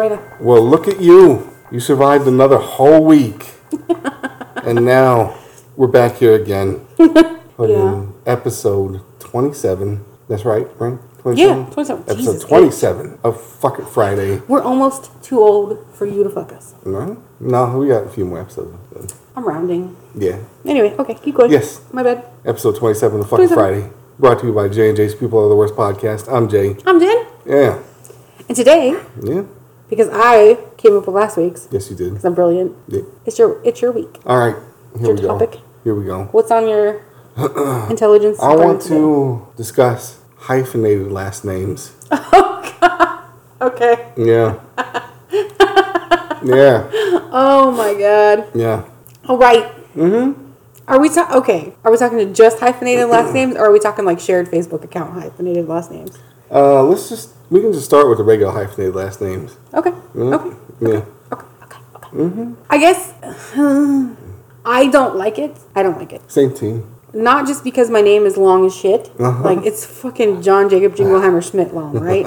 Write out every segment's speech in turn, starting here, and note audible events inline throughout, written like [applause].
Ahead. Well, look at you. You survived another whole week. [laughs] and now we're back here again. [laughs] Fucking Episode 27. That's right, right? 27? Yeah, 27. Episode Jesus, 27 of Fuck It Friday. We're almost too old for you to fuck us. No? No, we got a few more episodes. I'm rounding. Yeah. Anyway, okay, keep going. Yes. My bad. Episode 27 of Fuck It Friday. Brought to you by J and J's People Are the Worst podcast. I'm Jay. I'm Jen. Yeah. And today, Yeah. Because I came up with last week's, Yes, you did. because I'm brilliant, Yeah. it's your it's your week. All right. Here Your we go. topic? Here we go. What's on your [clears throat] intelligence? I want today? to discuss hyphenated last names. [laughs] Oh God. Okay. Yeah. yeah. [laughs] Oh my god. Yeah. All right. Mm-hmm. Are we talking? Okay. Are we talking to just hyphenated last [clears throat] names, or are we talking like shared Facebook account hyphenated last names? Uh, let's just we can just start with the regular hyphenated last names. Okay. Mhm. Okay. Yeah. Okay. Okay. Okay. I guess [sighs] I don't like it. I don't like it. Same team. Not just because my name is long as shit. Uh-huh. Like it's fucking John Jacob Jingleheimer Schmidt long, [laughs] right?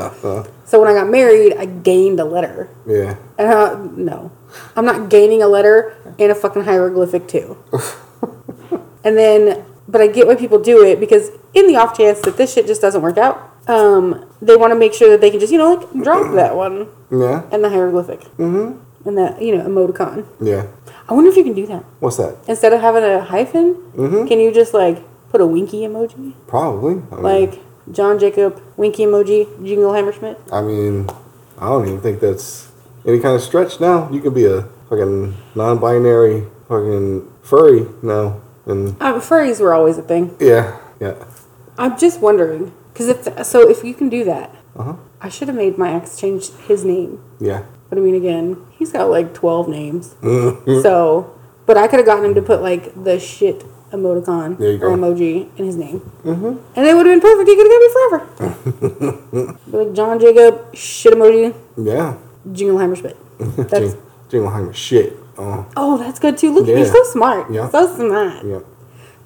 so when I got married, I gained a letter. Yeah. Uh, no, I'm not gaining a letter and a fucking hieroglyphic too. [laughs] and then, but I get why people do it because in the off chance that this shit just doesn't work out, um, they want to make sure that they can just you know like drop that one Yeah. and the hieroglyphic mm-hmm. and that you know emoticon. Yeah. I wonder if you can do that What's that? instead of having a hyphen. Mm-hmm. Can you just like put a winky emoji Probably. I mean, like John Jacob winky emoji Jingleheimer Schmidt? I mean, I don't even think that's any kind of stretch now. You can be a fucking non-binary fucking furry now, and Um, furries were always a thing. yeah, yeah. I'm just wondering because if so, if you can do that, Uh huh. I should have made my ex change his name. Yeah. But I mean, again, he's got like twelve names. Mm-hmm. So, but I could have gotten him to put like the shit emoticon or emoji in his name, mm-hmm. and it would have been perfect. He could have got me forever. [laughs] Like John Jacob shit emoji Yeah. Jingleheimer Schmidt. [laughs] That's Jing- Jingleheimer shit. Oh. oh, that's good too. Look, Yeah. he's so smart. Yeah. So smart. Yeah.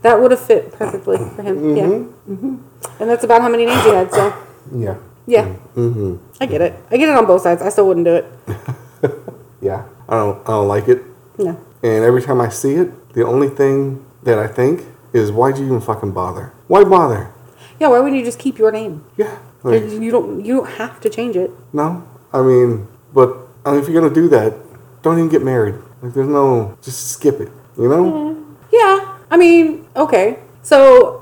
That would have fit perfectly for him. Yeah. hmm And that's about how many names he had. So Yeah. yeah, Mm-hmm. I get it. I get it on both sides. I still wouldn't do it. [laughs] Yeah. I don't. I don't like it. No. And every time I see it, the only thing that I think is, why'd you even fucking bother? Why bother? Yeah, why wouldn't you just keep your name? Yeah. Like, you don't you don't have to change it. no. I mean, but I mean, if you're gonna do that, don't even get married. Like, there's no. Just skip it. You know? Yeah, I mean, okay. So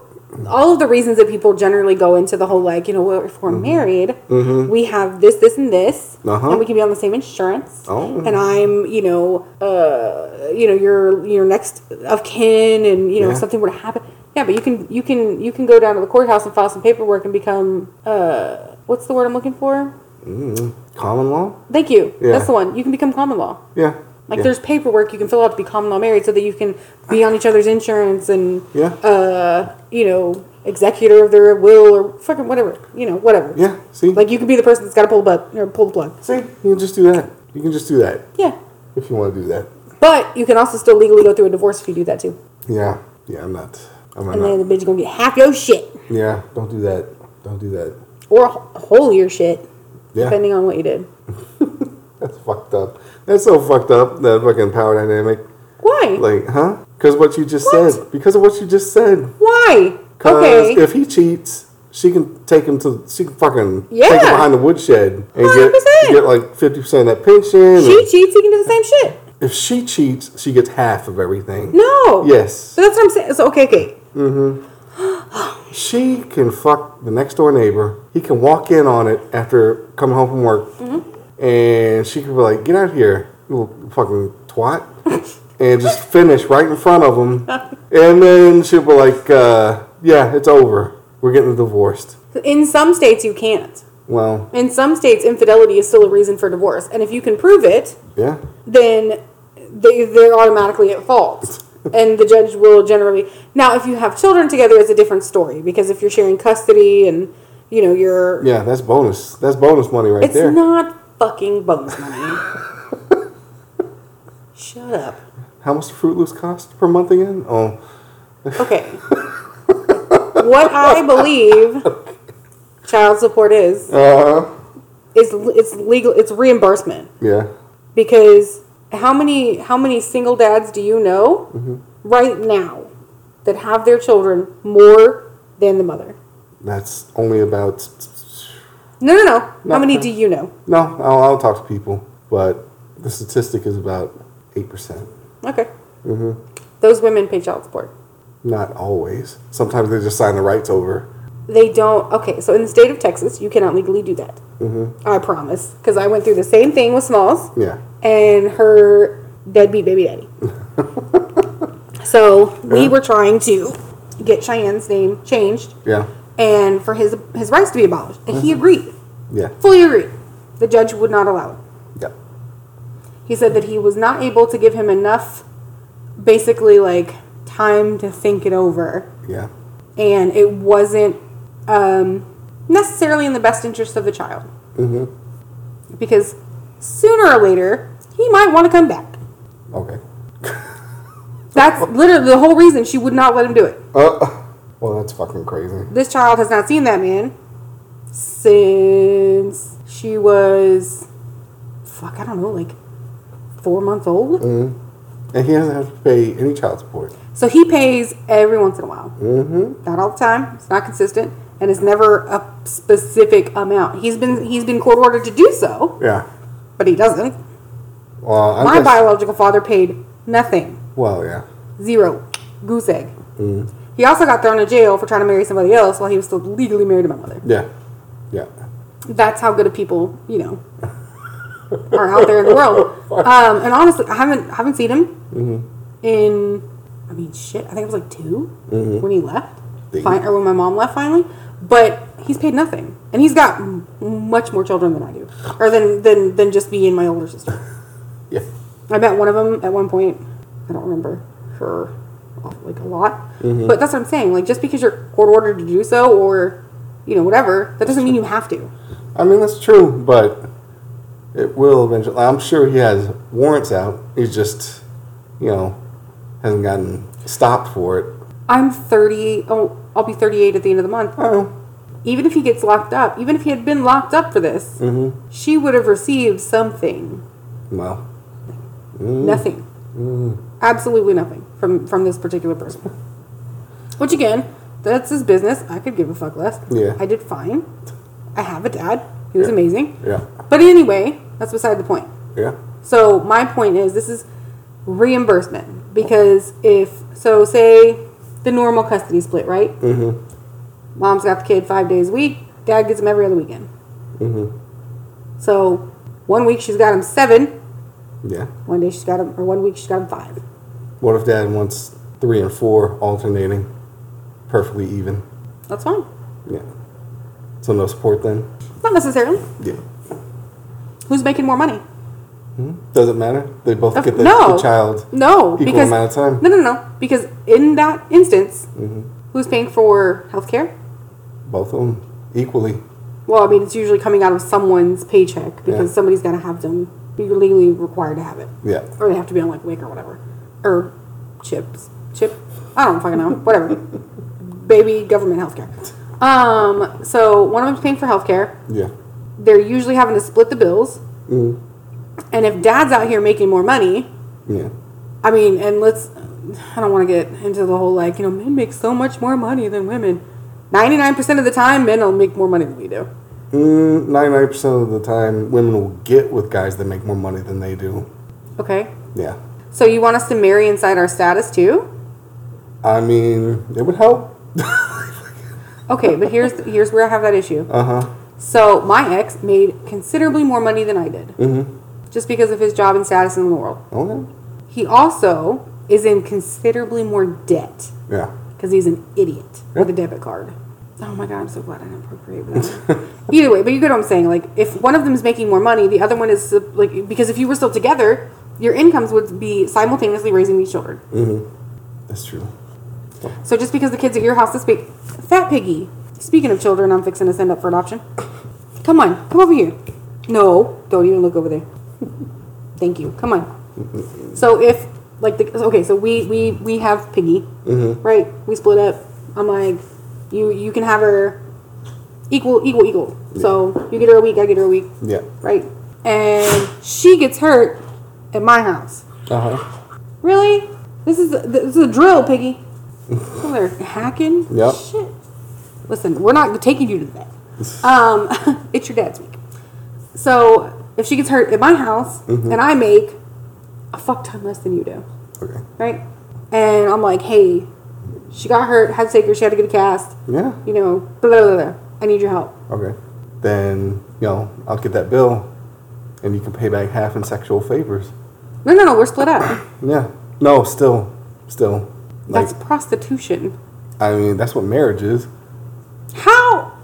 all of the reasons that people generally go into the whole like, you know, well, if we're married, we have this, this, and this, Mm-hmm. Uh-huh. and we can be on the same insurance. Oh. And I'm, you know, uh, you know, your your next of kin, and you know, Yeah. if something were to happen. Yeah, but you can you can you can go down to the courthouse and file some paperwork and become uh, what's the word I'm looking for? Mm, common law. Thank you. Yeah. That's the one. You can become common law. Yeah. Like yeah. there's paperwork you can fill out to be common law married so that you can be on each other's insurance and Yeah. uh, you know, executor of their will or fucking whatever. You know, whatever. Yeah. See. Like you can be the person that's gotta pull the butt or pull the plug. see. You can just do that. You can just do that Yeah. if you want to do that. But you can also still legally go through a divorce if you do that too. Yeah. Yeah. I'm not. I'm not And not. then the bitch gonna get half your shit. Yeah. Don't do that. Don't do that. Or whole your shit. Yeah. Depending on what you did. [laughs] That's fucked up. That's so fucked up. That fucking power dynamic. Why? Like, huh? Because what you just What? said. Because of what you just said. Why? Because Okay. if he cheats, she can take him to. She can fucking take him behind the woodshed and get 100%. get like fifty percent of that pension. she cheats, he can do the same shit. if she cheats, she gets half of everything. No. Yes. So that's what I'm saying. So okay, okay. Mm-hmm. [gasps] she can fuck the next door neighbor. He can walk in on it after coming home from work, Mm-hmm. And she could be like, "Get out here, you little fucking twat," and just finish right in front of him. And then she'll be like, uh, "Yeah, it's over. We're getting divorced." In some states you can't. Well, In some states, infidelity is still a reason for divorce, and if you can prove it, yeah, then they they're automatically at fault, [laughs] and the judge will generally. Now, if you have children together, it's a different story because if you're sharing custody and you know you're, yeah, that's bonus. That's bonus money right it's there. It's not fucking bonus money. Shut up. How much Fruit Loops cost per month again? Oh, Okay. what I believe child support is uh, it's it's legal. It's reimbursement Yeah. because how many how many single dads do you know right now that have their children more than the mother? That's only about. No, no, no. How No. many do you know? No, I'll, I'll talk to people, but the statistic is about 8%. Okay. Those women pay child support. Not always. Sometimes they just sign the rights over. They don't. Okay, so in the state of Texas, you cannot legally do that. Mm-hmm. I promise, because I went through the same thing with Smalls Yeah. and her deadbeat baby daddy. [laughs] so we Yeah. were trying to get Cheyenne's name changed Yeah. And for his his rights to be abolished, and he agreed, Yeah. fully agreed. The judge would not allow it. Yeah. He said that he was not able to give him enough, basically like time to think it over, Yeah. and it wasn't um, necessarily in the best interest of the child. Mm-hmm. Because sooner or later, he might want to come back. Okay. That's literally the whole reason she would not let him do it. Uh, well, that's fucking crazy. This child has not seen that man since she was, fuck, I don't know, like four months old. Mm. And he doesn't have to pay any child support. So he pays every once in a while. Mm-hmm. Not all the time. It's not consistent, and it's never a specific amount. He's been he's been court ordered to do so, Yeah. but he doesn't. Well, I'm My just, biological father paid nothing. Well, yeah. Zero. Goose egg. Mm. He also got thrown in jail for trying to marry somebody else while he was still legally married to my mother. Yeah. Yeah. That's how good of people, you know, are out there in the world. Um, and honestly, I haven't haven't seen him in. I mean, shit. I think it was like 2 when he left, Damn. Fin- or when my mom left finally. But he's paid nothing, and he's got m- much more children than I do, or than than than just me and my older sister. [laughs] Yeah. I met one of them at one point. I don't remember for like a lot, but that's what I'm saying. Like just because you're court ordered to do so, or you know whatever, that doesn't mean you have to. I mean, that's true, but it will eventually. I'm sure he has warrants out. He's just, you know, hasn't gotten stopped for it. I'm 30. Oh, I'll be 38 at the end of the month. Oh. Even if he gets locked up, even if he had been locked up for this, Mm-hmm. she would have received something. Well. Nothing. Mm. Absolutely nothing from from this particular person. Which again, that's his business. I could give a fuck less. Yeah. I did fine. I have a dad. He was Yeah. amazing. Yeah. But anyway, that's beside the point. Yeah. So my point is this is reimbursement because if so say the normal custody split, right? Mm-hmm. Mom's got the kid five days a week. Dad gets him every other weekend. Mm-hmm. So one week she's got him seven. Yeah. One day she's got him, or one week she's got him five. What if dad wants three and four alternating, perfectly even? That's fine. Yeah. So no support then? Not necessarily. Yeah. Who's making more money? Doesn't matter. They both Of- get the, no. the child No, equal because amount of time. no, no, no. Because in that instance, Mm-hmm. who's paying for health care? Both of them equally. Well, I mean, it's usually coming out of someone's paycheck because Yeah. somebody's got to have them. You're legally required to have it, Yeah. or they have to be on like WIC or whatever, or chips, chip. I don't fucking know. Whatever. [laughs] Baby government health care. Um. So one of them's paying for health care. Yeah. They're usually having to split the bills. Mm. And if dad's out here making more money, Yeah. I mean, and let's, I don't want to get into the whole like, you know, men make so much more money than women. 99% of the time, men will make more money than we do. Mm, 99% of the time, women will get with guys that make more money than they do. Okay? Yeah. So you want us to marry inside our status too? I mean, it would help. Okay, but here's here's where I have that issue. Uh huh. So my ex made considerably more money than I did, Mm-hmm. just because of his job and status in the world. Okay. He also is in considerably more debt Yeah. because he's an idiot with a debit card. Oh my god, I'm so glad I didn't procreate with him. Either way, but you get what I'm saying. Like, if one of them is making more money, the other one is like because if you were still together, your incomes would be simultaneously raising these children. Mm-hmm. That's true. So just because the kids at your house this big, fat piggy. Speaking of children, I'm fixing to send up for adoption. Come on, come over here. No, don't even look over there. [laughs] Thank you. Come on. So if like the okay, so we we we have piggy, Mm-hmm. right? We split up. I'm like, you you can have her equal, equal, equal. So you get her a week, I get her a week, Yeah. right? And she gets hurt at my house. Uh huh. Really? This is this is a drill, Piggy. [laughs] Oh, they're hacking. Yep. Shit. Listen, we're not taking you to the. [laughs] Um, [laughs] it's your dad's week. So if she gets hurt at my house Mm-hmm. and I make a fuck ton less than you do, Okay. right? And I'm like, hey, she got hurt, had to take her, she had to get a cast. Yeah. You know, blah blah blah. blah. I need your help. Okay. Then you know I'll get that bill, and you can pay back half in sexual favors. No, no, no. We're split up. Yeah. No. Still. Still. Like That's prostitution. I mean that's what marriage is. How?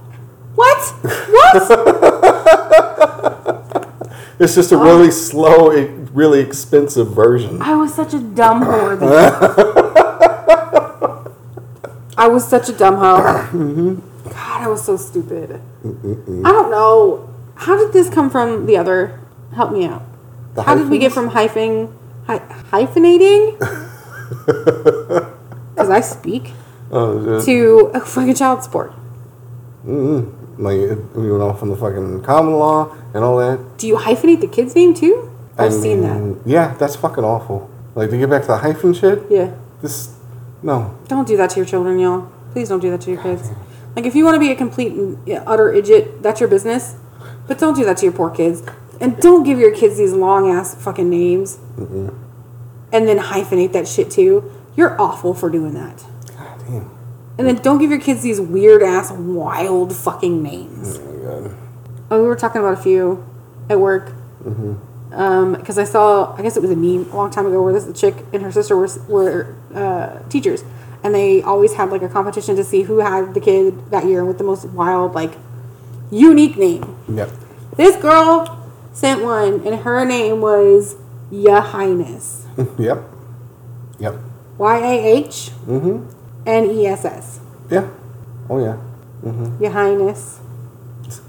What? What? [laughs] It's just a really slow, really expensive version. I was such a dumb whore. [laughs] I was such a dumb hoe. Mm-hmm. God, I was so stupid. I don't know. How did this come from the other? Help me out. The How did we get from hyphen, hy- hyphenating? [laughs] Because I speak Oh, to a fucking child support. Mm-hmm. like it- we went off on the fucking common law and all that. Do you hyphenate the kid's name too? I've seen that. Yeah, that's fucking awful. Like to get back to the hyphen shit. Yeah. This, no. Don't do that to your children, y'all. Please don't do that to your kids. Like, if you want to be a complete and utter idiot, that's your business. But don't do that to your poor kids. And don't give your kids these long ass fucking names. And then hyphenate that shit too. You're awful for doing that. God damn. And then don't give your kids these weird ass, wild fucking names. Oh my god. Oh, we were talking about a few at work. Um, because I saw, I guess it was a meme a long time ago where this chick and her sister were were uh, teachers, and they always had like a competition to see who had the kid that year with the most wild, like, unique name. Yep. This girl sent one, and her name was Ya Highness, [laughs] yep. Yep. Y A H Mm-hmm. N E S S, Yeah. Oh yeah. Ya Highness. [laughs]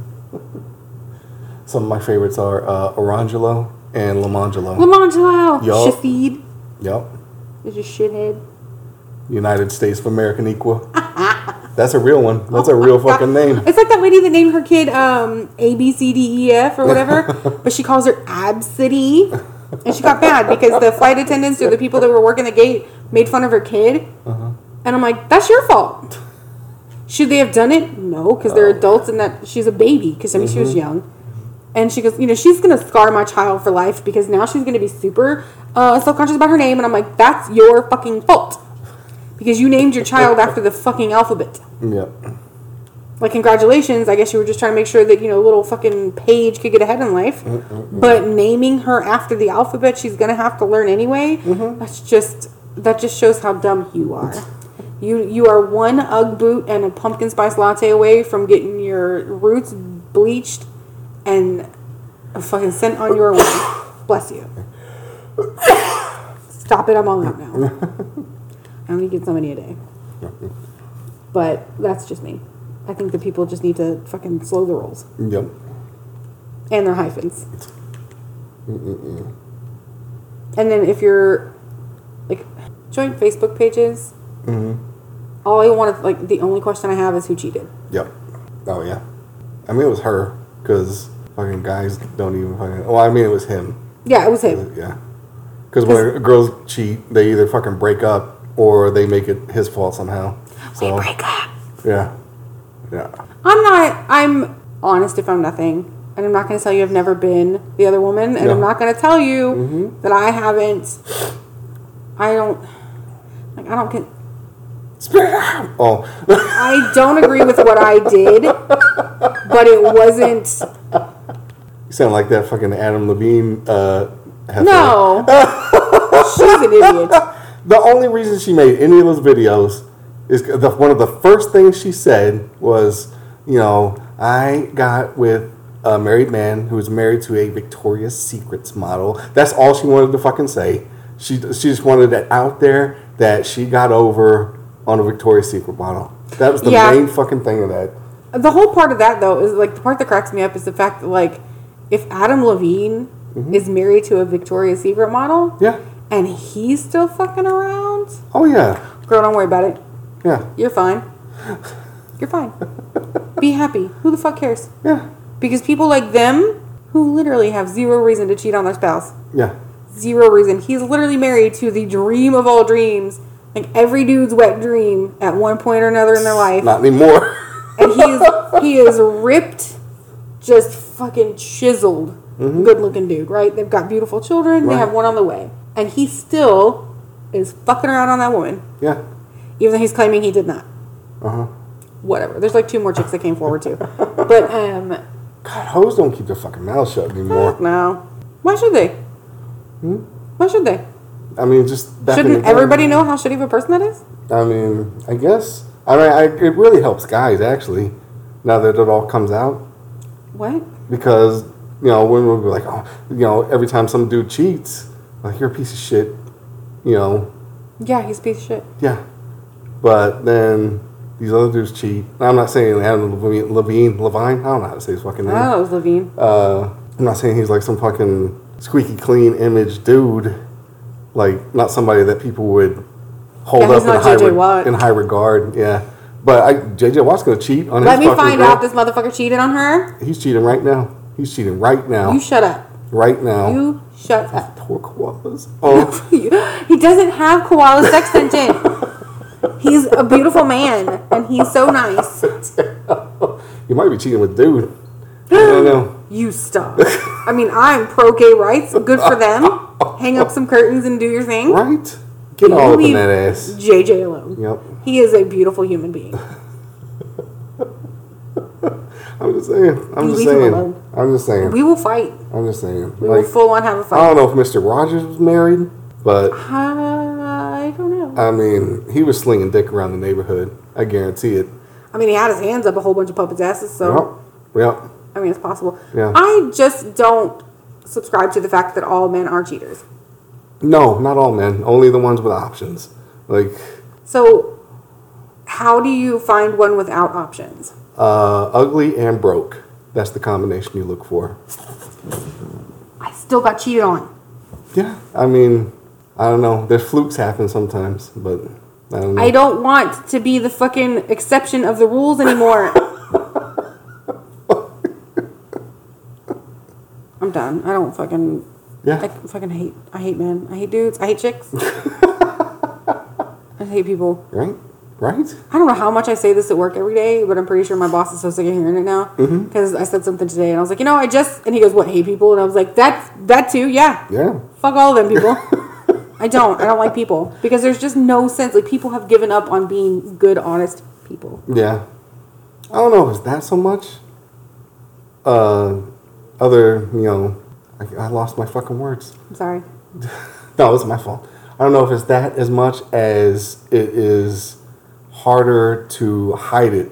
Some of my favorites are uh, Orangelo and Lamangelo. Lamangelo, Yup. Shafid, Yep. is a shithead. United States of American Equal. [laughs] That's a real one. That's a real fucking name. It's like that lady that named her kid um, A B C D E F or whatever, [laughs] but she calls her Absidy, and she got mad because the flight attendants or the people that were working the gate made fun of her kid, Uh-huh. and I'm like, that's your fault. Should they have done it? No, because they're adults and that she's a baby. Because I mean, she was Mm-hmm. young, and she goes, you know, she's gonna scar my child for life because now she's gonna be super uh, self conscious about her name, and I'm like, that's your fucking fault. Because you named your child after the fucking alphabet. Yep. Like, congratulations. I guess you were just trying to make sure that, you know, little fucking Paige could get ahead in life. Mm, mm, mm. But naming her after the alphabet she's going to have to learn anyway, mm-hmm. that's just, that just shows how dumb you are. You, you are one Ugg boot and a pumpkin spice latte away from getting your roots bleached and a fucking scent on your way. Bless you. [coughs] Stop it. I'm all out now. [laughs] I only get so many a day. [laughs] But that's just me. I think the people just need to fucking slow the rolls. Yep. And their hyphens. And then if you're like join Facebook pages, mm-hmm. all I want to like the only question I have is who cheated. Yep. Oh yeah. I mean, it was her because fucking guys don't even fucking. Well, I mean, it was him. Yeah, it was him. Yeah. Because when girls cheat, they either fucking break up or they make it his fault somehow. So Break up. yeah, yeah. I'm not. I'm honest if I'm nothing, and I'm not going to tell you I've never been the other woman, and I'm not going to tell you that I haven't. I don't. Like I don't. get. Spit out. Oh, [laughs] I don't agree with what I did, but it wasn't. you sound like that fucking Adam Levine. Uh, heifer. No, [laughs] she's an idiot. The only reason she made any of those videos is the, one of the first things she said was, you know, I got with a married man who was married to a Victoria's Secrets model. That's all she wanted to fucking say. She she just wanted it out there that she got over on a Victoria's Secret model. That was the Yeah. main fucking thing of that. The whole part of that though is like the part that cracks me up is the fact that like if Adam Levine is married to a Victoria's Secret model, Mm-hmm. Yeah. And he's still fucking around, Oh yeah. girl, don't worry about it. Yeah. You're fine. You're fine. [laughs] Be happy. Who the fuck cares? Yeah. Because people like them, who literally have zero reason to cheat on their spouse, Yeah. zero reason. He's literally married to the dream of all dreams, like every dude's wet dream at one point or another in their life. Not anymore. [laughs] and he is he is ripped, just fucking chiseled, mm-hmm. good looking dude. Right? They've got beautiful children. They have one on the way, and he still is fucking around on that woman, yeah. even though he's claiming he did not. Uh huh. Whatever. There's like two more chicks that came forward too, but um, God, hoes don't keep their fucking mouths shut anymore. no. Why should they? Hmm? Why should they? I mean, just back Shouldn't everybody know how shitty of a person that is? I mean, I guess. I mean, I, it really helps guys actually. Now that it all comes out, What? because you know women will be like, oh, you know, every time some dude cheats, like you're a piece of shit. You know, Yeah, he's a piece of shit. yeah. But then these other dudes cheat. I'm not saying Adam Levine, Levine, Levine. I don't know how to say his fucking name. Oh, it was Levine. Uh, I'm not saying he's like some fucking squeaky clean image dude, like not somebody that people would hold Yeah, up in high, re- in high regard. Yeah, but I, JJ Watt's gonna cheat on. Let me find girl. out this motherfucker cheated on her. He's cheating right now. He's cheating right now. You shut up. right now. You shut up. Poor koalas. Oh, [laughs] he doesn't have koala sex sentient. He's a beautiful man, and he's so nice. [laughs] you might be cheating with dude. I don't [gasps] know. You stop. I mean, I'm pro gay rights. Good for them. Hang up some curtains and do your thing. Right? Get You all up in that ass. JJ alone. Yep. He is a beautiful human being. [laughs] I'm just saying. I'm You just saying. alone. I'm just saying. We will fight. I'm just saying. We Like, will full on have a fight. I don't know if Mr. Rogers was married, but I don't know. I mean, he was slinging dick around the neighborhood. I guarantee it. I mean, he had his hands up a whole bunch of puppets' asses, so Yep. Yep. I mean, it's possible. Yeah. I just don't subscribe to the fact that all men are cheaters. No, not all men. Only the ones with options. Like, So, how do you find one without options? Uh, ugly and broke. That's the combination you look for. I still got cheated on. Yeah. I mean, I don't know. There's flukes happen sometimes, but I don't know. I don't want to be the fucking exception of the rules anymore. [laughs] I'm done. I don't fucking. yeah. I fucking hate. I hate men. I hate dudes. I hate chicks. [laughs] I hate people. right? Right? I don't know how much I say this at work every day, but I'm pretty sure my boss is so sick of hearing it now. Mm-hmm. Because I said something today, and I was like, you know, I just, and he goes, "What hate people?" And I was like, "That, that too, yeah. Yeah. Fuck all of them people. [laughs] I don't. I don't like people because there's just no sense. Like people have given up on being good, honest people. Yeah. I don't know if it's that so much. Uh, other, you know, I, I lost my fucking words. I'm sorry. [laughs] No, it's my fault. I don't know if it's that as much as it is harder to hide it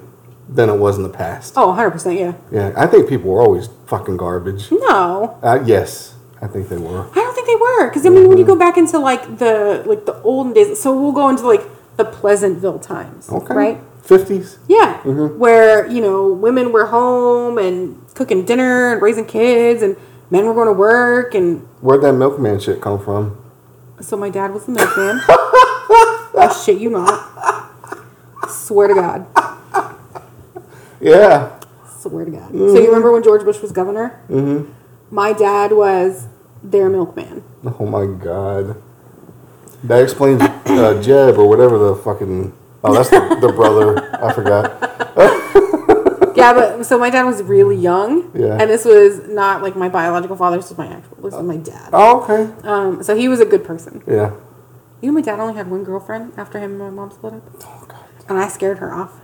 than it was in the past. Oh, 100 percent. Yeah. Yeah, I think people were always fucking garbage. No, Uh, yes, I think they were. I don't think they were. Because I mean, when you go back into like the like the olden days, so we'll go into like the Pleasantville times, Okay. right? Fifties. Yeah, where you know women were home and cooking dinner and raising kids, and men were going to work, and Where'd that milkman shit come from? so my dad was the milkman. [laughs] I shit you not. Swear to God. Yeah. Swear to God. So you remember when George Bush was governor? Mm-hmm. My dad was their milkman. Oh my god. That explains uh, Jeb or whatever the fucking. Oh, that's the, the brother. I forgot. [laughs] Yeah, but so my dad was really young, Yeah. and this was not like my biological father. This was my actual. This was my dad. Oh, okay. Um, so he was a good person. Yeah. You know, my dad only had one girlfriend after him and my mom split up. And I scared her off.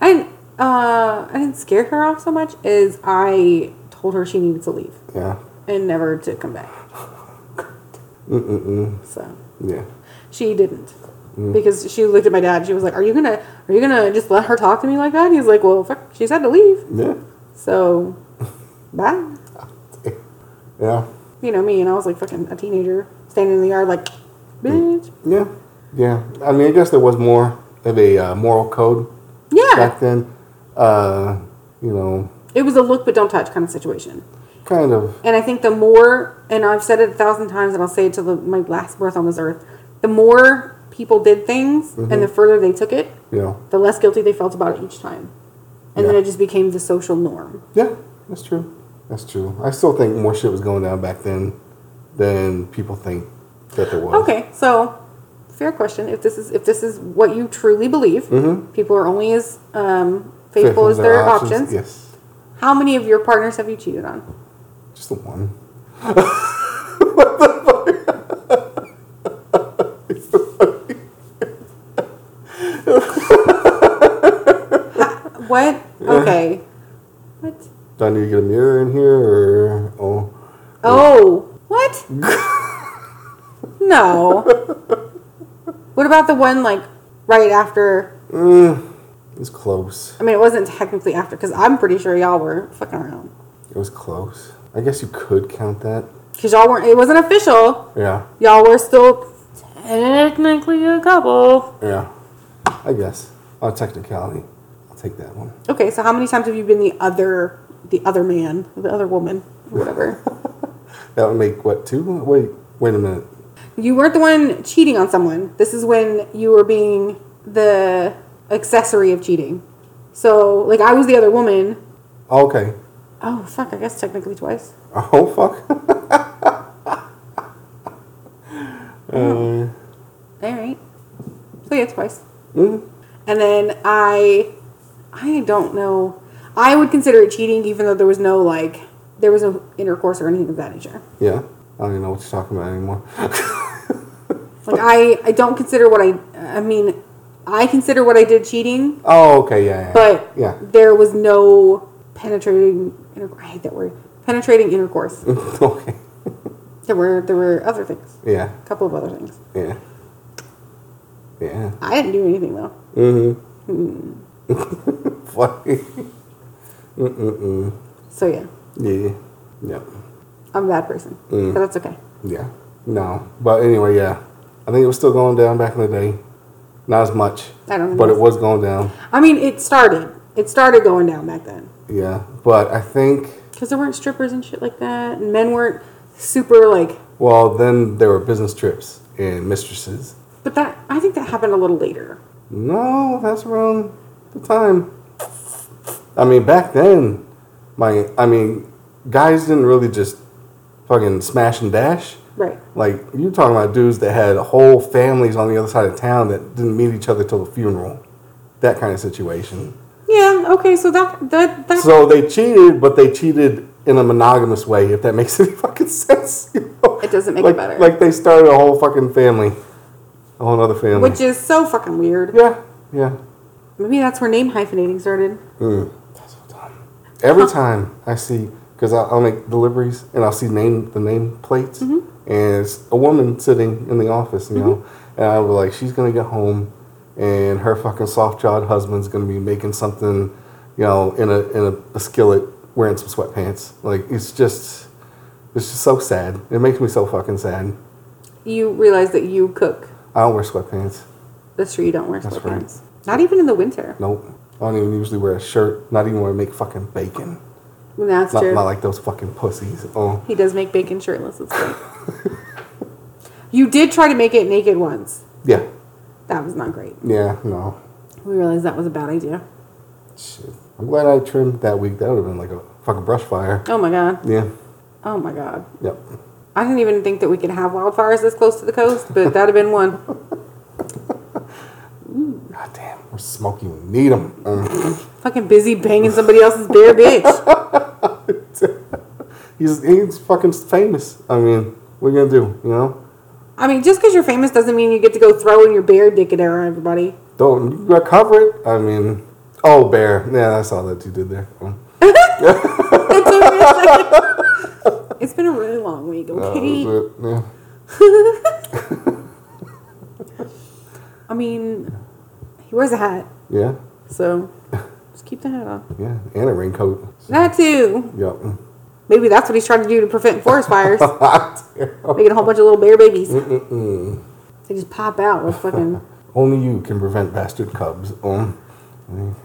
I didn't. Uh, I didn't scare her off so much as I told her she needed to leave Yeah. and never to come back. Mm-mm-mm. So Yeah. she didn't because she looked at my dad. She was like, "Are you gonna? Are you gonna just let her talk to me like that?" He's like, "Well, fuck, she said to leave, Yeah. so bye." [laughs] Yeah. You know me, and I was like fucking a teenager standing in the yard like, bitch. Yeah. Yeah. I mean, I guess there was more of a uh, moral code Yeah, back then. Uh, you know, it was a look but don't touch kind of situation. kind of. And I think the more, and I've said it a thousand times, and I'll say it till the, my last breath on this earth, the more people did things and the further they took it, know. the less guilty they felt about it each time. and then it just became the social norm. Yeah, that's true. That's true. I still think more shit was going down back then than people think that there was. Okay, so fair question. If this is if this is what you truly believe, Mm-hmm. people are only as um, faithful as their options. Yes. How many of your partners have you cheated on? Just the one. What the fuck? what? Okay. What? Do I need to get a mirror in here or oh Oh, what? no. What about the one like right after? Mm, it was close. I mean, it wasn't technically after because I'm pretty sure y'all were fucking around It was close. I guess you could count that. because y'all weren't. It wasn't official. Yeah. Y'all were still technically a couple. Yeah. I guess. On technicality. I'll take that one. Okay, so how many times have you been the other, the other man, the other woman, whatever? [laughs] That would make what two? Wait, wait a minute. You weren't the one cheating on someone. This is when you were being the accessory of cheating. So, like, I was the other woman. Oh, okay. Oh fuck! I guess technically twice. Oh fuck. [laughs] uh, All right. So yeah, twice. mm, And then I, I don't know. I would consider it cheating, even though there was no like, there was no intercourse or anything of that nature. yeah. I don't even know what you're talking about anymore. [laughs] Like I, I don't consider what I. I mean, I consider what I did cheating, oh, okay, yeah, yeah. but yeah. there was no penetrating. Inter- I hate that word. Penetrating intercourse. [laughs] okay. there were there were other things. Yeah. A couple of other things. Yeah. Yeah. I didn't do anything though. Mm-hmm. Mm. [laughs] Funny. Mm-mm-mm. So yeah, Yeah. Yeah. I'm a bad person, but that's okay. Yeah. No. But anyway, yeah. I think it was still going down back in the day. Not as much. I don't know. But it was going down. I mean, it started. It started going down back then. Yeah. But I think Because there weren't strippers and shit like that, and men weren't super like. well then there were business trips and mistresses. But that I think that happened a little later. No, that's around the time. I mean, back then, my I mean, guys didn't really just fucking smash and dash. Right. Like you're talking about dudes that had whole families on the other side of town that didn't meet each other till the funeral. That kind of situation. Yeah. Okay. So that that that. So they cheated, but they cheated in a monogamous way. If that [laughs] makes any fucking sense. you know? It doesn't make it like, better. Like they started a whole fucking family, a whole other family. which is so fucking weird. yeah, yeah. Maybe that's where name hyphenating started. Mm, that's so dumb. Every time I see, because I'll, I'll make deliveries and I'll see name the name plates, Mm-hmm. And it's a woman sitting in the office, you know, mm-hmm. and I was like, she's gonna get home, and her fucking soft jawed husband's gonna be making something, you know, in a in a, a skillet, wearing some sweatpants. Like it's just, it's just so sad. It makes me so fucking sad. You realize that you cook. I don't wear sweatpants. That's true. You don't wear That's sweatpants. Not even in the winter. Nope. I don't even usually wear a shirt. Not even when I make fucking bacon. That's Not, true. not like those fucking pussies. Oh. he does make bacon shirtless. It's great. [laughs] you did try to make it naked once. Yeah. That was not great. Yeah, no. We realized that was a bad idea. Shit. I'm glad I trimmed that week. That would have been like a fucking brush fire. Oh my god. Yeah. Oh my god. Yep. I didn't even think that we could have wildfires this close to the coast, but that'd have been one. [laughs] God damn. We're smoky. We need them. Um, Fucking busy banging somebody else's bare bitch. [laughs] he's, he's fucking famous. I mean, what are you to do? You know? I mean, just because you're famous doesn't mean you get to go throwing your bear dick at everybody. Don't you gotta cover it. I mean, oh, bear. Yeah, that's all that you did there. [laughs] Um, It's been a really long week, okay? it. Yeah. [laughs] I mean, he wears a hat, Yeah. so just keep the hat on. Yeah. And a raincoat. That too. Yep. Maybe that's what he's trying to do to prevent forest fires. [laughs] Making a whole bunch of little bear babies. They just pop out with fucking. [laughs] Only you can prevent bastard cubs. Um, [laughs]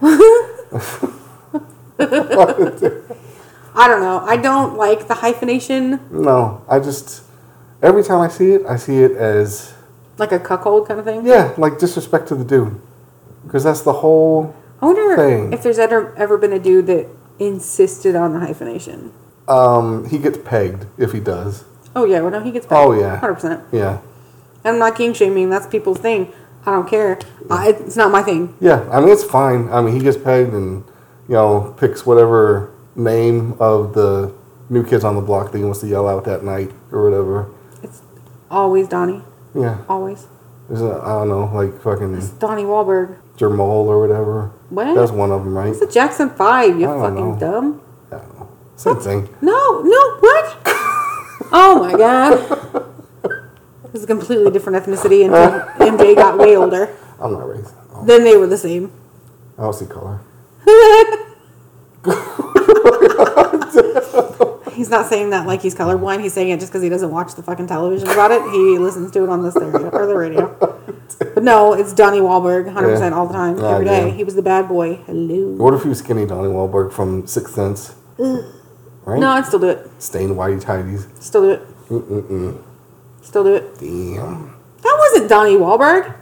I don't know. I don't like the hyphenation, no, I just every time I see it, I see it as like a cuckold kind of thing. yeah, like disrespect to the dude, because that's the whole I wonder thing. if there's ever ever been a dude that insisted on the hyphenation. Um, he gets pegged if he does. Oh yeah, well no, he gets pegged. Oh, yeah. hundred percent. Yeah. I'm not kink shaming. That's people's thing. I don't care. I, it's not my thing. Yeah, I mean it's fine. I mean he gets pegged and you know picks whatever name of the new kids on the block that he wants to yell out that night or whatever. It's always Donnie. Yeah, Always. is it, I don't know, like fucking It's Donnie Wahlberg. Jermole or whatever. What? That's one of them, right? It's a Jackson Five. You fucking know. dumb. Same thing. No, no, what? oh my god. This is a completely different ethnicity and MJ got way older. I'm not racist. Oh, Then they were the same. I don't see color. [laughs] He's not saying that like he's colorblind. He's saying it just because he doesn't watch the fucking television about it. He listens to it on the stereo or the radio. But no, it's Donnie Wahlberg, 100% Yeah. all the time, every day. He was the bad boy. Hello. What if he was skinny Donnie Wahlberg from Sixth Sense? Right? No, I'd still do it. Stained whitey tidies. Still do it. Mm-mm-mm. Still do it. Damn. That wasn't Donnie Wahlberg.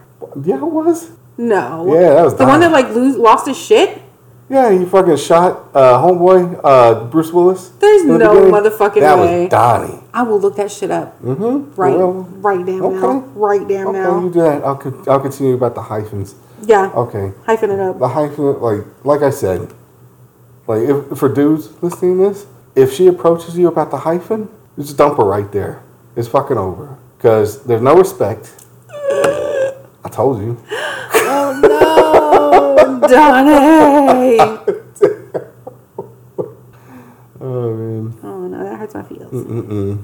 Yeah, it was. No. Yeah, that was the one that like lose, lost his shit. Yeah, he fucking shot uh, homeboy uh, Bruce Willis. There's the no beginning. motherfucking that way. was Donnie. I will look that shit up. Mm-hmm. Right, Well, right damn now. okay. Right damn okay, now. you do that. I'll, con- I'll continue about the hyphens. Yeah. Okay. Hyphen it up. The hyphen, like like I said, like if for dudes listening to this, if she approaches you about the hyphen, just dump her right there. It's fucking over. Because there's no respect. I told you. Oh no, Donnie. [laughs] Oh man. Oh no, that hurts my feelings. Mm-mm-mm.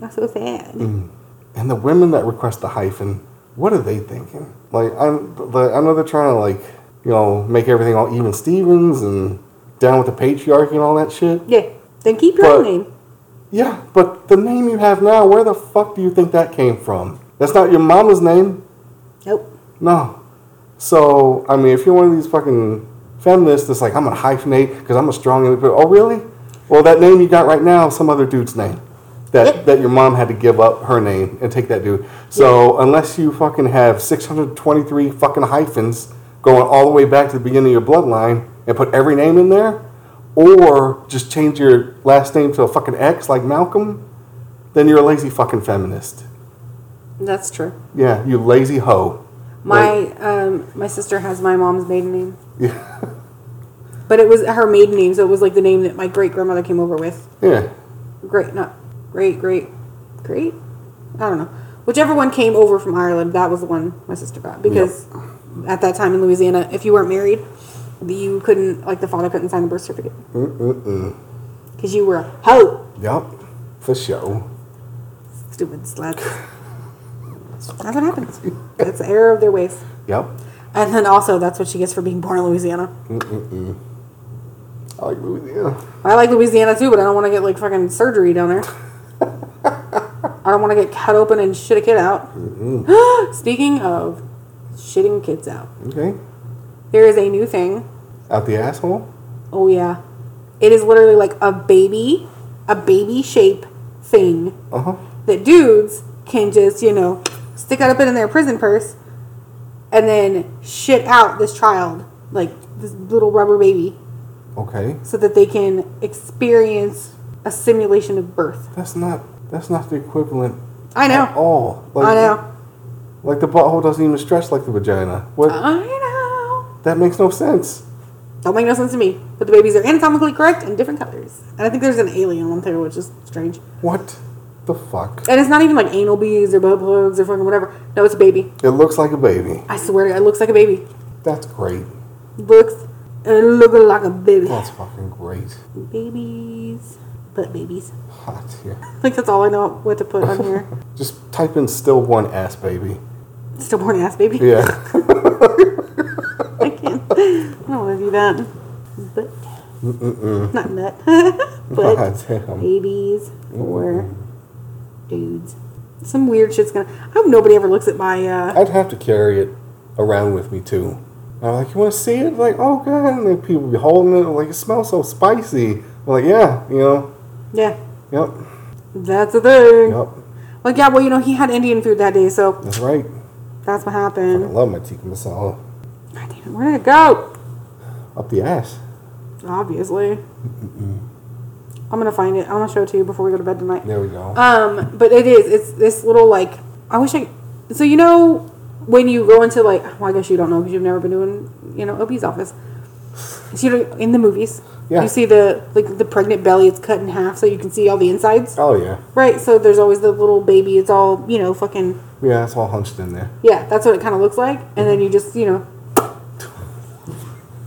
That's so sad. Mm. And the women that request the hyphen, what are they thinking? Like I, the, I know they're trying to like you know make everything all even Stevens and down with the patriarchy and all that shit. Yeah. Then keep your But- own name. Yeah, but the name you have now, where the fuck do you think that came from? That's not your mama's name. Nope. No. So, I mean, if you're one of these fucking feminists that's like, I'm to hyphenate because I'm a strong independent. Oh, really? Well, that name you got right now, some other dude's name. That, Yep. that your mom had to give up her name and take that dude. So, unless you fucking have 623 fucking hyphens going all the way back to the beginning of your bloodline and put every name in there, or just change your last name to a fucking X like Malcolm, then you're a lazy fucking feminist. That's true. Yeah, you lazy hoe. My um my sister has my mom's maiden name. Yeah. [laughs] But it was her maiden name, so it was like the name that my great grandmother came over with. Yeah. Great, not great, great, great. I don't know. Whichever one came over from Ireland, that was the one my sister got. Because at that time in Louisiana, if you weren't married, you couldn't, like, the father couldn't sign the birth certificate. Because you were a hoe. Yup. For sure. Stupid sluts. That's what happens. That's the error of their ways. Yep. And then also, that's what she gets for being born in Louisiana. Mm-mm-mm. I like Louisiana. I like Louisiana too, but I don't want to get like fucking surgery down there. [laughs] I don't want to get cut open and shit a kid out. [gasps] Speaking of shitting kids out, Okay. There is a new thing. Out the asshole? Oh yeah, it is literally like a baby, a baby shape thing Uh-huh. that dudes can just you know stick out it up in their prison purse and then shit out this child like this little rubber baby Okay. so that they can experience a simulation of birth. That's not that's not the equivalent I know. at all. Like, I know. Like the butthole doesn't even stretch like the vagina. What I know. That makes no sense. Don't make no sense to me. But the babies are anatomically correct in different colors. And I think there's an alien one too, which is strange. What the fuck? And it's not even like anal beads or butt plugs or fucking whatever. No, it's a baby. It looks like a baby. I swear it looks like a baby. That's great. Looks it looks like a baby. That's fucking great. Babies. Butt babies. Hot here. [laughs] I think that's all I know what to put on here. [laughs] Just type in stillborn ass baby. Stillborn ass baby. Yeah. [laughs] I can't. I don't want to do that. But Mm-mm. not nut. but damn. babies or dudes. Some weird shit's gonna. I hope nobody ever looks at my. uh I'd have to carry it around with me too. I'm like, you want to see it? Like, oh god, and then people be holding it. Like, it smells so spicy. I'm like, yeah, you know, Yeah, yep, that's the thing. yep, Like, yeah, well, you know, he had Indian food that day, so that's right. that's what happened. I happened. love my tikka masala. God damn it, where did it go? Up the ass. Obviously. I'm gonna find it. I'm gonna show it to you before we go to bed tonight. There we go. Um, but it is. It's this little like. I wish I. So you know when you go into like. Well, I guess you don't know because you've never been doing you know OB's office. So you know in the movies. Yeah. You see the like the pregnant belly. It's cut in half so you can see all the insides. oh yeah. Right. So there's always the little baby. It's all you know fucking. Yeah, it's all hunched in there. Yeah, that's what it kind of looks like. And then you just you know.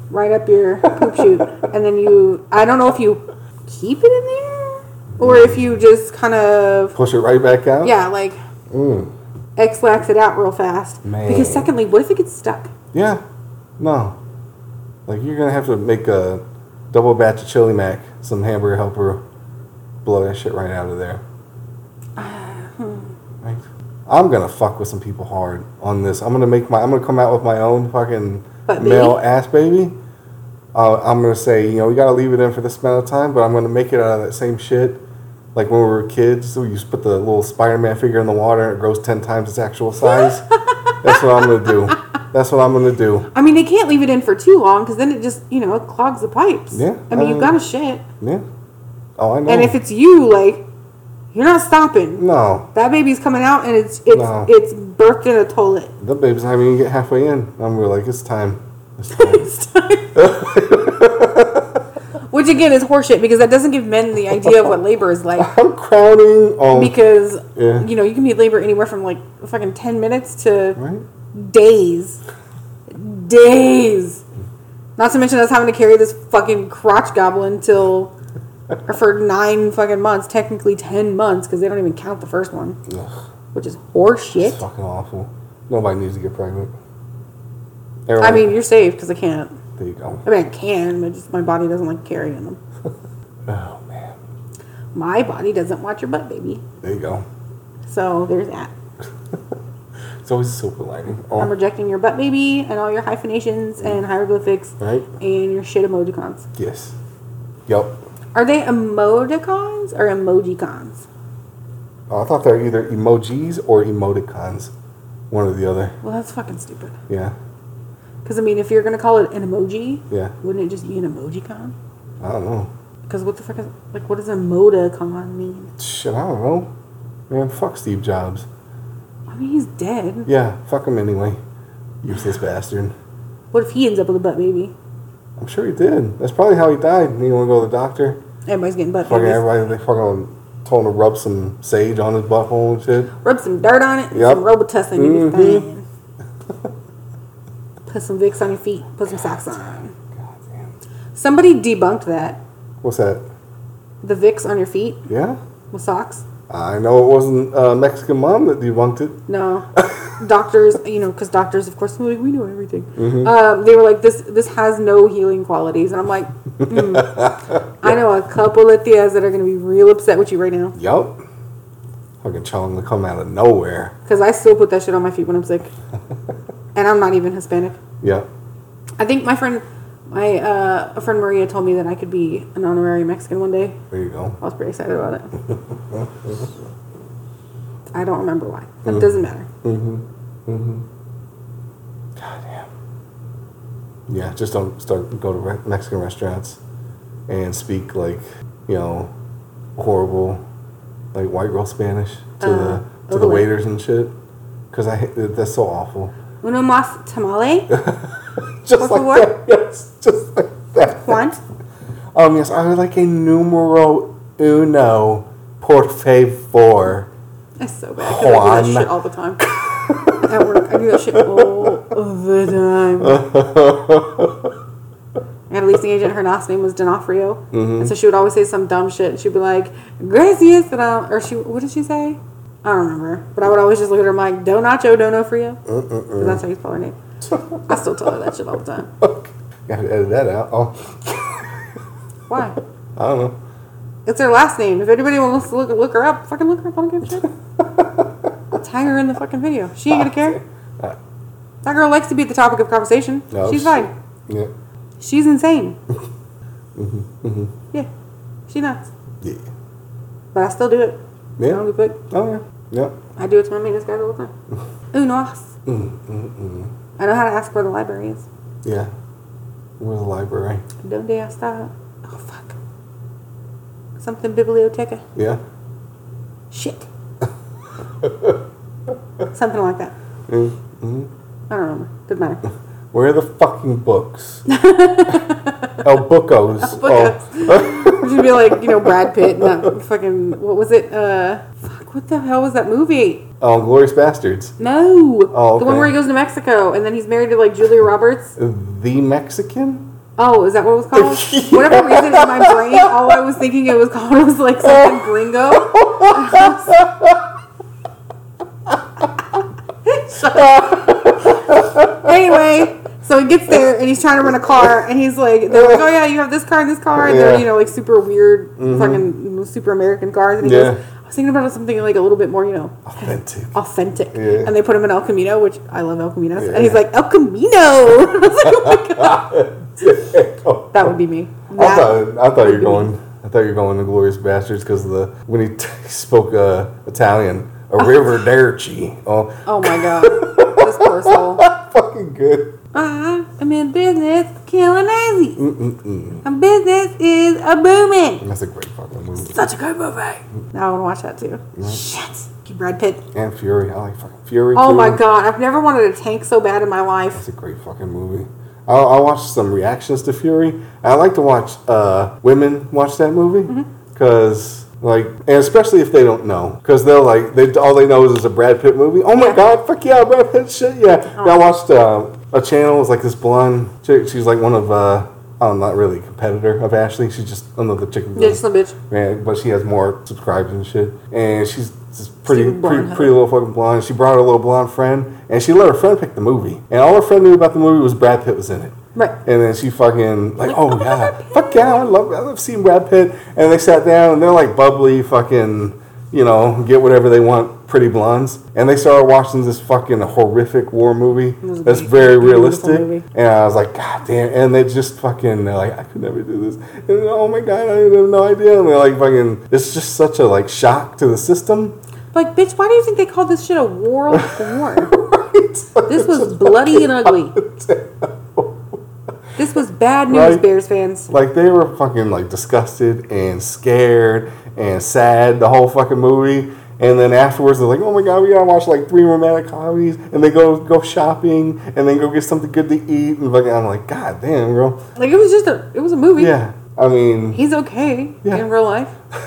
Right up your poop chute, and then you. I don't know if you keep it in there or if you just kind of Push it right back out. yeah, like Mm. Ex-Lax it out real fast. Man. Because secondly, what if it gets stuck? Yeah. No. Like you're gonna have to make a double batch of chili mac, some hamburger helper, blow that shit right out of there. [sighs] I'm gonna fuck with some people hard on this. I'm gonna make my. I'm gonna come out with my own fucking Butt male baby? ass baby. Uh, I'm gonna say, you know, we gotta leave it in for this amount of time, but I'm gonna make it out of that same shit. Like when we were kids, we used to put the little Spider-Man figure in the water and it grows ten times its actual size. [laughs] That's what I'm gonna do. That's what I'm gonna do. I mean, they can't leave it in for too long because then it just, you know, it clogs the pipes. Yeah, I mean, I you've got to shit. Yeah. Oh, I know. And if it's you, like, you're not stopping. no, That baby's coming out and it's it's No. it's birthed in a toilet. the baby's not even get halfway in. I'm really like, it's time. It's time. [laughs] It's time. [laughs] Which again is horseshit because that doesn't give men the idea of what labor is like. I'm crowning on. Because Yeah. you know you can be labor anywhere from like fucking ten minutes to right? days. Days. Not to mention us having to carry this fucking crotch goblin till [laughs] or for nine fucking months, technically ten months, because they don't even count the first one, Ugh, which is horseshit. it's fucking awful. Nobody needs to get pregnant. I mean, you're safe because I can't. there you go. I mean, I can, but just my body doesn't like carrying them. [laughs] Oh man, My body doesn't want your butt, baby. there you go. So there's that. [laughs] It's always a silver lining. I'm Oh, rejecting your butt, baby, and all your hyphenations and hieroglyphics right? and your shit emojicons. Yes. Yep. Are they emoticons or emojicons? Oh, I thought they were either emojis or emoticons. One or the other. Well, that's fucking stupid. Yeah. Because I mean, if you're gonna call it an emoji, Yeah. wouldn't it just be an emojicon? I don't know. Because what the fuck is like? What does emoticon mean? Shit, I don't know. Man, fuck Steve Jobs. I mean, he's dead. Yeah, fuck him anyway. Useless bastard. What if he ends up with a butt baby? I'm sure he did. That's probably how he died. You want to go to the doctor? Everybody's getting butt Fucking babies. everybody, they fucking told him to rub some sage on his butthole and shit. Rub some dirt on it. Yep. Some Robitussin. Mhm. Mm-hmm. fine. Put some Vicks on your feet. Put some socks on. God damn. Somebody debunked that. What's that? The Vicks on your feet Yeah? with socks. I know it wasn't a Mexican mom that debunked it. No, [laughs] doctors, you know, because doctors, of course, like, we know everything. Mm-hmm. Um, they were like, this this has no healing qualities, and I'm like, mm. [laughs] I know a couple of tías that are gonna be real upset with you right now, Yup. Fucking telling them to come out of nowhere. because I still put that shit on my feet when I'm sick, [laughs] and I'm not even Hispanic. Yeah. I think my friend, my uh, a friend Maria told me that I could be an honorary Mexican one day. There you go. I was pretty excited about it. [laughs] I don't remember why. It doesn't matter. God damn. Yeah, just don't start go to re- Mexican restaurants and speak like you know horrible like white girl Spanish to Uh, the to the waiters and shit. Cause I hate- that's so awful. Uno más tamale, [laughs] Just Por like favor? that. [laughs] Yes, just like that. Juan. Um, yes, I would like a numero uno, por favor. That's so bad. I do that shit all the time. [laughs] At work, I do that shit all the time. I had a leasing agent. Her last name was D'Onofrio, mm-hmm. and so she would always say some dumb shit. And she'd be like, "Gracias," and I, or she, what did she say? I don't remember. But I would always just look at her and I'm like, "Do nacho, frio," because that's how you spell her name. I still tell her that shit all the time. [laughs] Gotta edit that out. Oh, Why? [laughs] I don't know. It's her last name. If anybody wants to look look her up, fucking look her up. I don't give a shit. Tag her in the fucking video. She ain't gonna care. Uh, That girl likes to be the topic of conversation. No, She's she- fine. yeah. She's insane. [laughs] hmm hmm Yeah, she nuts. Yeah. But I still do it. I Yeah. don't give a fuck. Oh, yeah. Yep. I do it to my maintenance guys all the whole time. [laughs] Unos. Mm, mm, mm. I know how to ask where the library is. Yeah. Where's the library? Donde está? Oh fuck. Something biblioteca. Yeah. Shit. Something like that. Mm-hmm. I don't remember. Doesn't matter. [laughs] Where are the fucking books? [laughs] El Bookos. Bookos. [laughs] It should be like, you know, Brad Pitt and that fucking, what was it? Uh, fuck, what the hell was that movie? Oh, oh Glorious Bastards. No. Oh, The one where he goes to Mexico and then he's married to like Julia Roberts. The Mexican? Oh, is that what it was called? [laughs] Whatever reason in my brain, all I was thinking it was called was like something gringo. [laughs] Anyway, so he gets there and he's trying to rent a car and he's like, they're like, oh yeah, you have this car and this car, and they're you know like super weird, mm-hmm. fucking super American cars, and he Yeah. goes, I was thinking about something like a little bit more, you know, Authentic. authentic. Yeah. And they put him in El Camino, which I love El Caminos, Yeah. and he's like El Camino. [laughs] I was like, oh my god, [laughs] that would be me. I thought I thought you were going. I thought you were going to Glorious Bastards because the when he, [laughs] spoke uh, Italian, Arrivederci. Oh, Oh my god. this poor soul. [laughs] fucking good. Uh, I'm in business killing. Mm-mm-mm. And business is a booming. That's a great fucking movie. Such a good movie. Now I want to watch that too. Shit. Keep Brad Pitt. And Fury. I like fucking Fury. Oh too. my god. I've never wanted a tank so bad in my life. That's a great fucking movie. I, I watched some reactions to Fury. I like to watch uh, women watch that movie Mm-hmm. because, like, and especially if they don't know, because they're like they all they know is it's a Brad Pitt movie. Oh my Yeah. god, fuck yeah, Brad Pitt shit, yeah. I watched uh, a channel. It was like this blonde chick. She's like one of uh, I'm not really a competitor of Ashley. She's just another chicken. Yeah, just a bitch. Man, but she has more subscribers and shit. And she's just pretty, pretty, pretty little fucking blonde. She brought her little blonde friend, and she let her friend pick the movie. And all her friend knew about the movie was Brad Pitt was in it. Right. And then she fucking like, Like, [laughs] oh oh God, fuck yeah, I love, I love seeing Brad Pitt. And they sat down, and they're like bubbly, fucking, you know, get whatever they want, pretty blondes. And they started watching this fucking horrific war movie that's very realistic. movie. And I was like, God damn. And they just fucking, they're like, I could never do this. And oh my God, I have no idea. And they're like, fucking, it's just such a like shock to the system. Like, bitch, why do you think they called this shit a war [laughs] war? Right? This was bloody and ugly. This was bad news, Right. Bears fans. Like they were fucking like disgusted and scared and sad the whole fucking movie. And then afterwards they're like, oh my god, we gotta watch like three romantic comedies. And they go go shopping and then go get something good to eat. And fucking, I'm like, god damn, girl!" Like, it was just a, it was a movie. Yeah, I mean, He's okay Yeah. in real life. [laughs]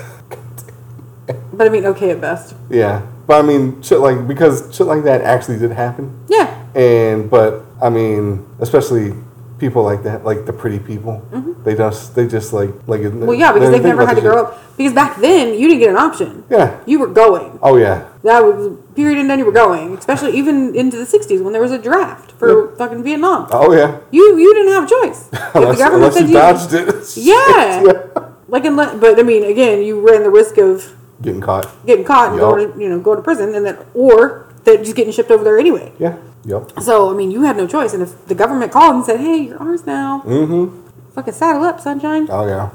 But I mean, okay at best. yeah. But I mean, shit like because shit like that actually did happen. Yeah. And but I mean, especially people like that, like the pretty people, they just they just like like. Mm-hmm. Well, yeah, because they've never had to grow up. Because back then, you didn't get an option. Yeah. You were going. Oh yeah. That was period, and then you were going. Especially even into the '60s when there was a draft for fucking Vietnam. Oh yeah. You you didn't have a choice. [laughs] Unless, unless you dodged it. [laughs] Yeah. Like, unless, but I mean, again, you ran the risk of Getting caught. getting caught and going to you know going to prison, and then or that just getting shipped over there anyway. Yeah. Yep. So I mean, you had no choice. And if the government called and said, "Hey, you're ours now," Mm-hmm. fucking saddle up, sunshine. Oh yeah.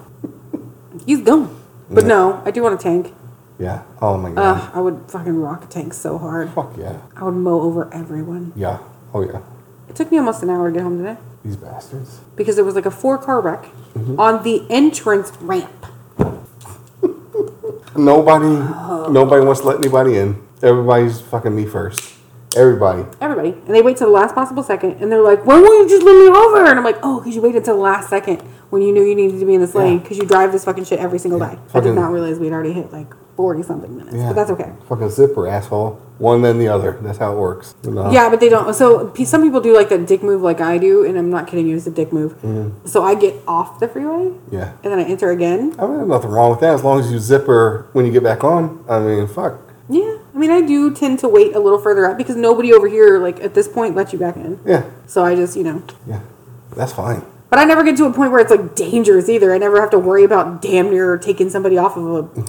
He's gone. But Yeah. no, I do want a tank. Yeah. Oh my god. Ugh, I would fucking rock a tank so hard. Fuck yeah. I would mow over everyone. Yeah. Oh yeah. It took me almost an hour to get home today These bastards. because there was like a four car wreck Mm-hmm. on the entrance ramp. [laughs] Nobody. Nobody wants to let anybody in. Everybody's fucking me first. Everybody. Everybody. And they wait till the last possible second and they're like, why won't you just let me over? And I'm like, oh, because you waited till the last second when you knew you needed to be in this lane Yeah. because you drive this fucking shit every single day. I Fucking- did not realize we'd already hit like 40 something minutes, Yeah. but that's okay. Fucking zipper asshole. One then the other. That's how it works. You know? Yeah, but they don't. So pe- some people do like that dick move like I do, and I'm not kidding you, it's a dick move. Mm-hmm. So I get off the freeway Yeah. and then I enter again. I mean, there's nothing wrong with that as long as you zipper when you get back on. I mean, fuck. Yeah, I mean, I do tend to wait a little further up because nobody over here, like at this point, lets you back in. Yeah. So I just, you know, Yeah. That's fine. but I never get to a point where it's like dangerous either. I never have to worry about damn near taking somebody off of a,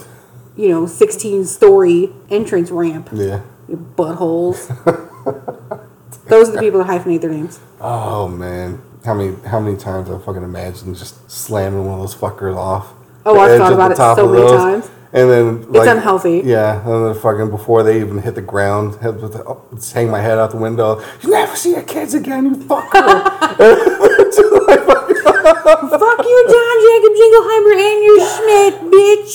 you know, 16 story entrance ramp. Yeah. You buttholes. [laughs] Those are the people that hyphenate their names. Oh man, how many how many times I fucking imagined just slamming one of those fuckers off. Oh, I've thought about it so many those, times. And then like, it's unhealthy. Yeah, and then fucking before they even hit the ground, had with the, oh, just hang my head out the window. You never see your kids again, you fucker. [laughs] Fuck you, John Jacob Jingleheimer and your Schmidt, bitch.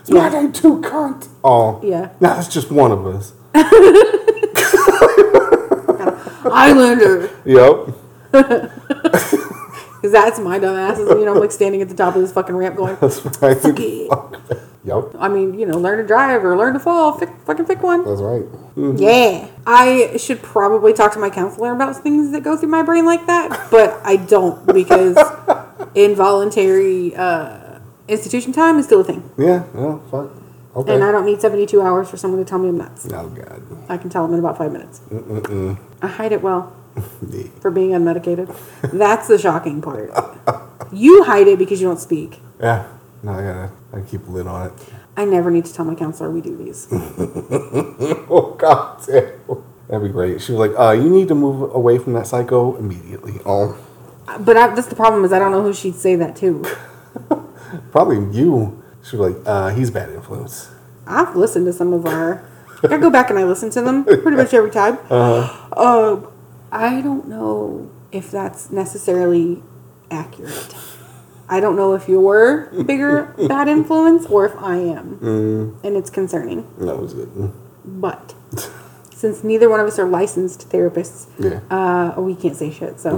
It's my name too, cunt. Oh. Yeah. Nah, that's just one of us. [laughs] [laughs] Islander. Yep. Because that's my dumb asses. You know, I'm like standing at the top of this fucking ramp going, [laughs] That's right. it. [laughs] Yep. I mean, you know, learn to drive or learn to fall. Fick, fucking pick one. That's right. Mm. Yeah. I should probably talk to my counselor about things that go through my brain like that, but I don't because [laughs] involuntary uh, institution time is still a thing. Yeah. Well, fuck. Okay. And I don't need 72 hours for someone to tell me I'm nuts. oh God. I can tell them in about five minutes. Mm-mm-mm. I hide it well Yeah. [laughs] for being unmedicated. That's the shocking part. You hide it because you don't speak. Yeah. No, I gotta. I keep a lid on it. I never need to tell my counselor we do these. [laughs] Oh God. damn. That'd be great. She was like, uh, you need to move away from that psycho immediately. Oh, But I, that's the problem is I don't know who she'd say that to. [laughs] probably you. She was like, uh, he's bad influence. I've listened to some of our. I go back and I listen to them pretty much every time. Uh, I don't know if that's necessarily accurate. I don't know if you're bigger [laughs] bad influence or if I am, and it's concerning. That was good. But [laughs] since neither one of us are licensed therapists, Yeah. uh, we can't say shit. So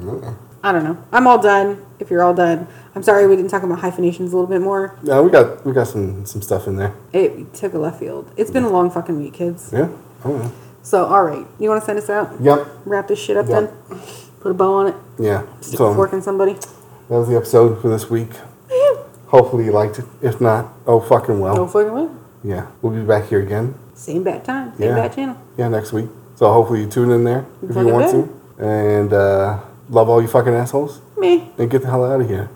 Yeah. I don't know. I'm all done. If you're all done, I'm sorry we didn't talk about hyphenations a little bit more. Yeah, we got we got some some stuff in there. It took a left field. It's been a long fucking week, kids. Yeah. Oh yeah. So, all right. You want to send us out? Yep. Wrap this shit up Yeah. then? Put a bow on it? Yeah. Stick So fork in somebody? that was the episode for this week. Hopefully you liked it. If not, oh fucking well. No fucking way. Yeah. We'll be back here again. Same bad time. Same Yeah. bad channel. Yeah, next week. So hopefully you tune in there if you want better. to. And uh, love all you fucking assholes. Me. And get the hell out of here.